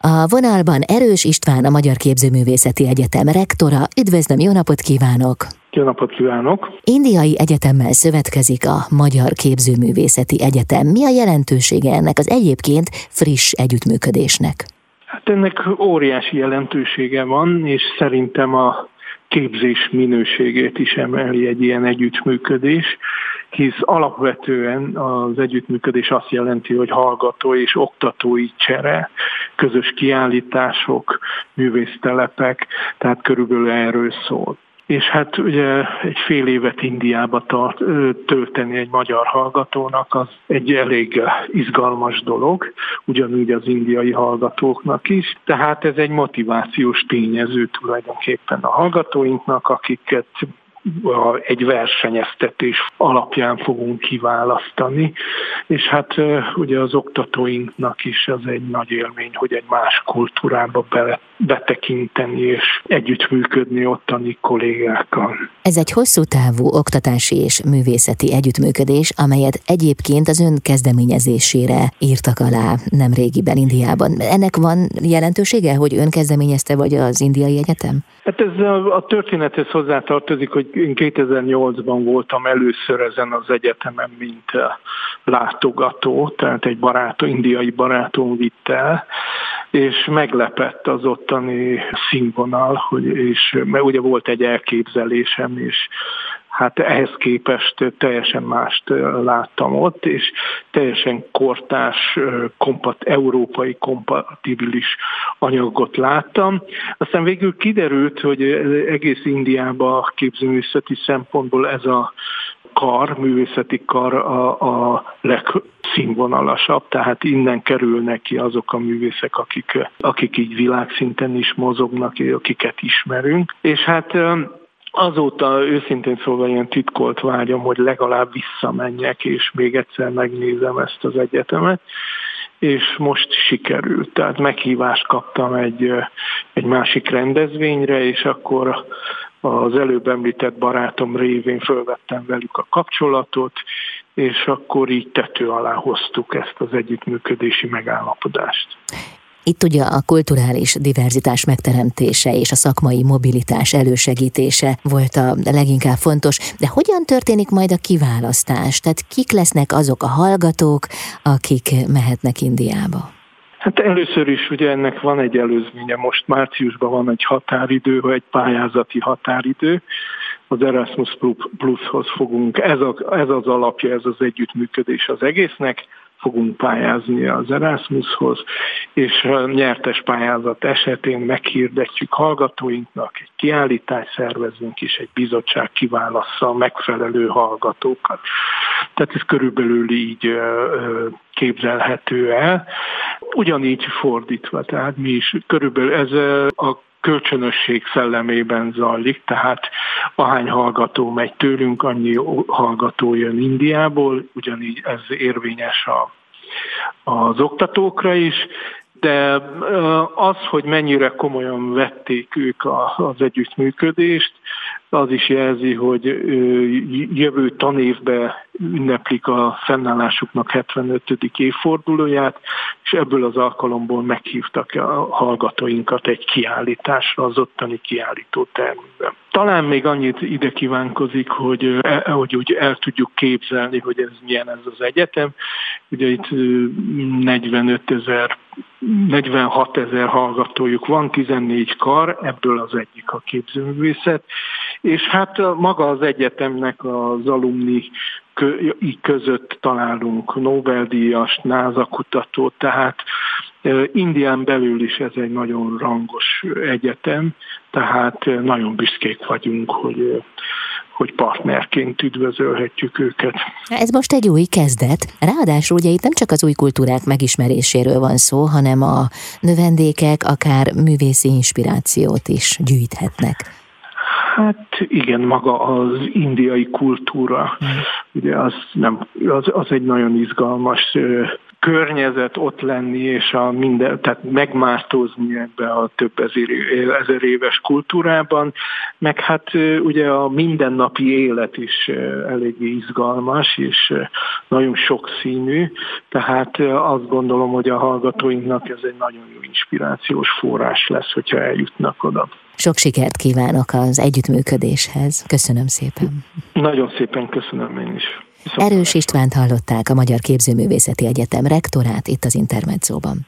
A vonalban Erős István, a Magyar Képzőművészeti Egyetem rektora. Üdvözlöm, jó napot kívánok! Jó napot kívánok! Indiai Egyetemmel szövetkezik a Magyar Képzőművészeti Egyetem. Mi a jelentősége ennek az egyébként friss együttműködésnek? Hát ennek óriási jelentősége van, és szerintem a képzés minőségét is emeli egy ilyen együttműködés, hisz alapvetően az együttműködés azt jelenti, hogy hallgató és oktatói csere, közös kiállítások, művésztelepek, tehát körülbelül erről szól és hát ugye egy fél évet Indiába tart, tölteni egy magyar hallgatónak az egy elég izgalmas dolog, ugyanúgy az indiai hallgatóknak is. Tehát ez egy motivációs tényező tulajdonképpen a hallgatóinknak, akiket egy versenyeztetés alapján fogunk kiválasztani, és hát ugye az oktatóinknak is az egy nagy élmény, hogy egy más kultúrába bele, betekinteni és együttműködni ottani kollégákkal. Ez egy hosszú távú oktatási és művészeti együttműködés, amelyet egyébként az ön kezdeményezésére írtak alá nem régiben Indiában. Ennek van jelentősége, hogy ön kezdeményezte, vagy az Indiai Egyetem? Hát ez a, a történethez hozzátartozik, hogy én 2008-ban voltam először ezen az egyetemen, mint eh, látogató, tehát egy barátó, indiai barátom vitt el, és meglepett az ottani színvonal, hogy, és mert ugye volt egy elképzelésem, és hát ehhez képest teljesen mást láttam ott, és teljesen kortás, kompat, európai kompatibilis anyagot láttam. Aztán végül kiderült, hogy egész Indiában képzőművészeti szempontból ez a kar, művészeti kar a, a legszínvonalasabb, tehát innen kerülnek ki azok a művészek, akik, akik így világszinten is mozognak, akiket ismerünk. És hát Azóta őszintén szólva ilyen titkolt vágyam, hogy legalább visszamenjek, és még egyszer megnézem ezt az egyetemet, és most sikerült. Tehát meghívást kaptam egy, egy másik rendezvényre, és akkor az előbb említett barátom révén fölvettem velük a kapcsolatot, és akkor így tető alá hoztuk ezt az együttműködési megállapodást. Itt ugye a kulturális diverzitás megteremtése és a szakmai mobilitás elősegítése volt a leginkább fontos, de hogyan történik majd a kiválasztás? Tehát kik lesznek azok a hallgatók, akik mehetnek Indiába? Hát először is ugye ennek van egy előzménye, most márciusban van egy határidő, vagy egy pályázati határidő, az Erasmus Plus-hoz fogunk, ez, a, ez az alapja, ez az együttműködés az egésznek, fogunk pályázni az Erasmushoz, és nyertes pályázat esetén meghirdetjük hallgatóinknak, egy kiállítást szervezünk, és egy bizottság kiválassza a megfelelő hallgatókat. Tehát ez körülbelül így képzelhető el. Ugyanígy fordítva, tehát mi is körülbelül ez a kölcsönösség szellemében zajlik, tehát ahány hallgató megy tőlünk, annyi hallgató jön Indiából, ugyanígy ez érvényes a, az oktatókra is, de az, hogy mennyire komolyan vették ők az együttműködést, az is jelzi, hogy jövő tanévben ünneplik a fennállásuknak 75. évfordulóját, és ebből az alkalomból meghívtak a hallgatóinkat egy kiállításra az ottani kiállítótermben. Talán még annyit ide kívánkozik, hogy, e, hogy úgy el tudjuk képzelni, hogy ez milyen ez az egyetem. Ugye itt 45 ezer 46 ezer hallgatójuk van, 14 kar, ebből az egyik a képzőművészet, és hát maga az egyetemnek az alumni között találunk Nobel-díjas, NASA kutatót, tehát Indián belül is ez egy nagyon rangos egyetem, tehát nagyon büszkék vagyunk, hogy hogy partnerként üdvözölhetjük őket. Ez most egy új kezdet. Ráadásul ugye itt nem csak az új kultúrák megismeréséről van szó, hanem a növendékek akár művészi inspirációt is gyűjthetnek. Hát igen, maga az indiai kultúra, mm. ugye az, nem, az, az egy nagyon izgalmas környezet ott lenni, és a minden, tehát megmártózni ebbe a több ezer, ezer éves kultúrában, meg hát ugye a mindennapi élet is eléggé izgalmas, és nagyon sokszínű, tehát azt gondolom, hogy a hallgatóinknak ez egy nagyon jó inspirációs forrás lesz, hogyha eljutnak oda. Sok sikert kívánok az együttműködéshez. Köszönöm szépen. Nagyon szépen köszönöm én is. Viszont Erős Istvánt hallották a Magyar Képzőművészeti Egyetem rektorát itt az Intermedzóban.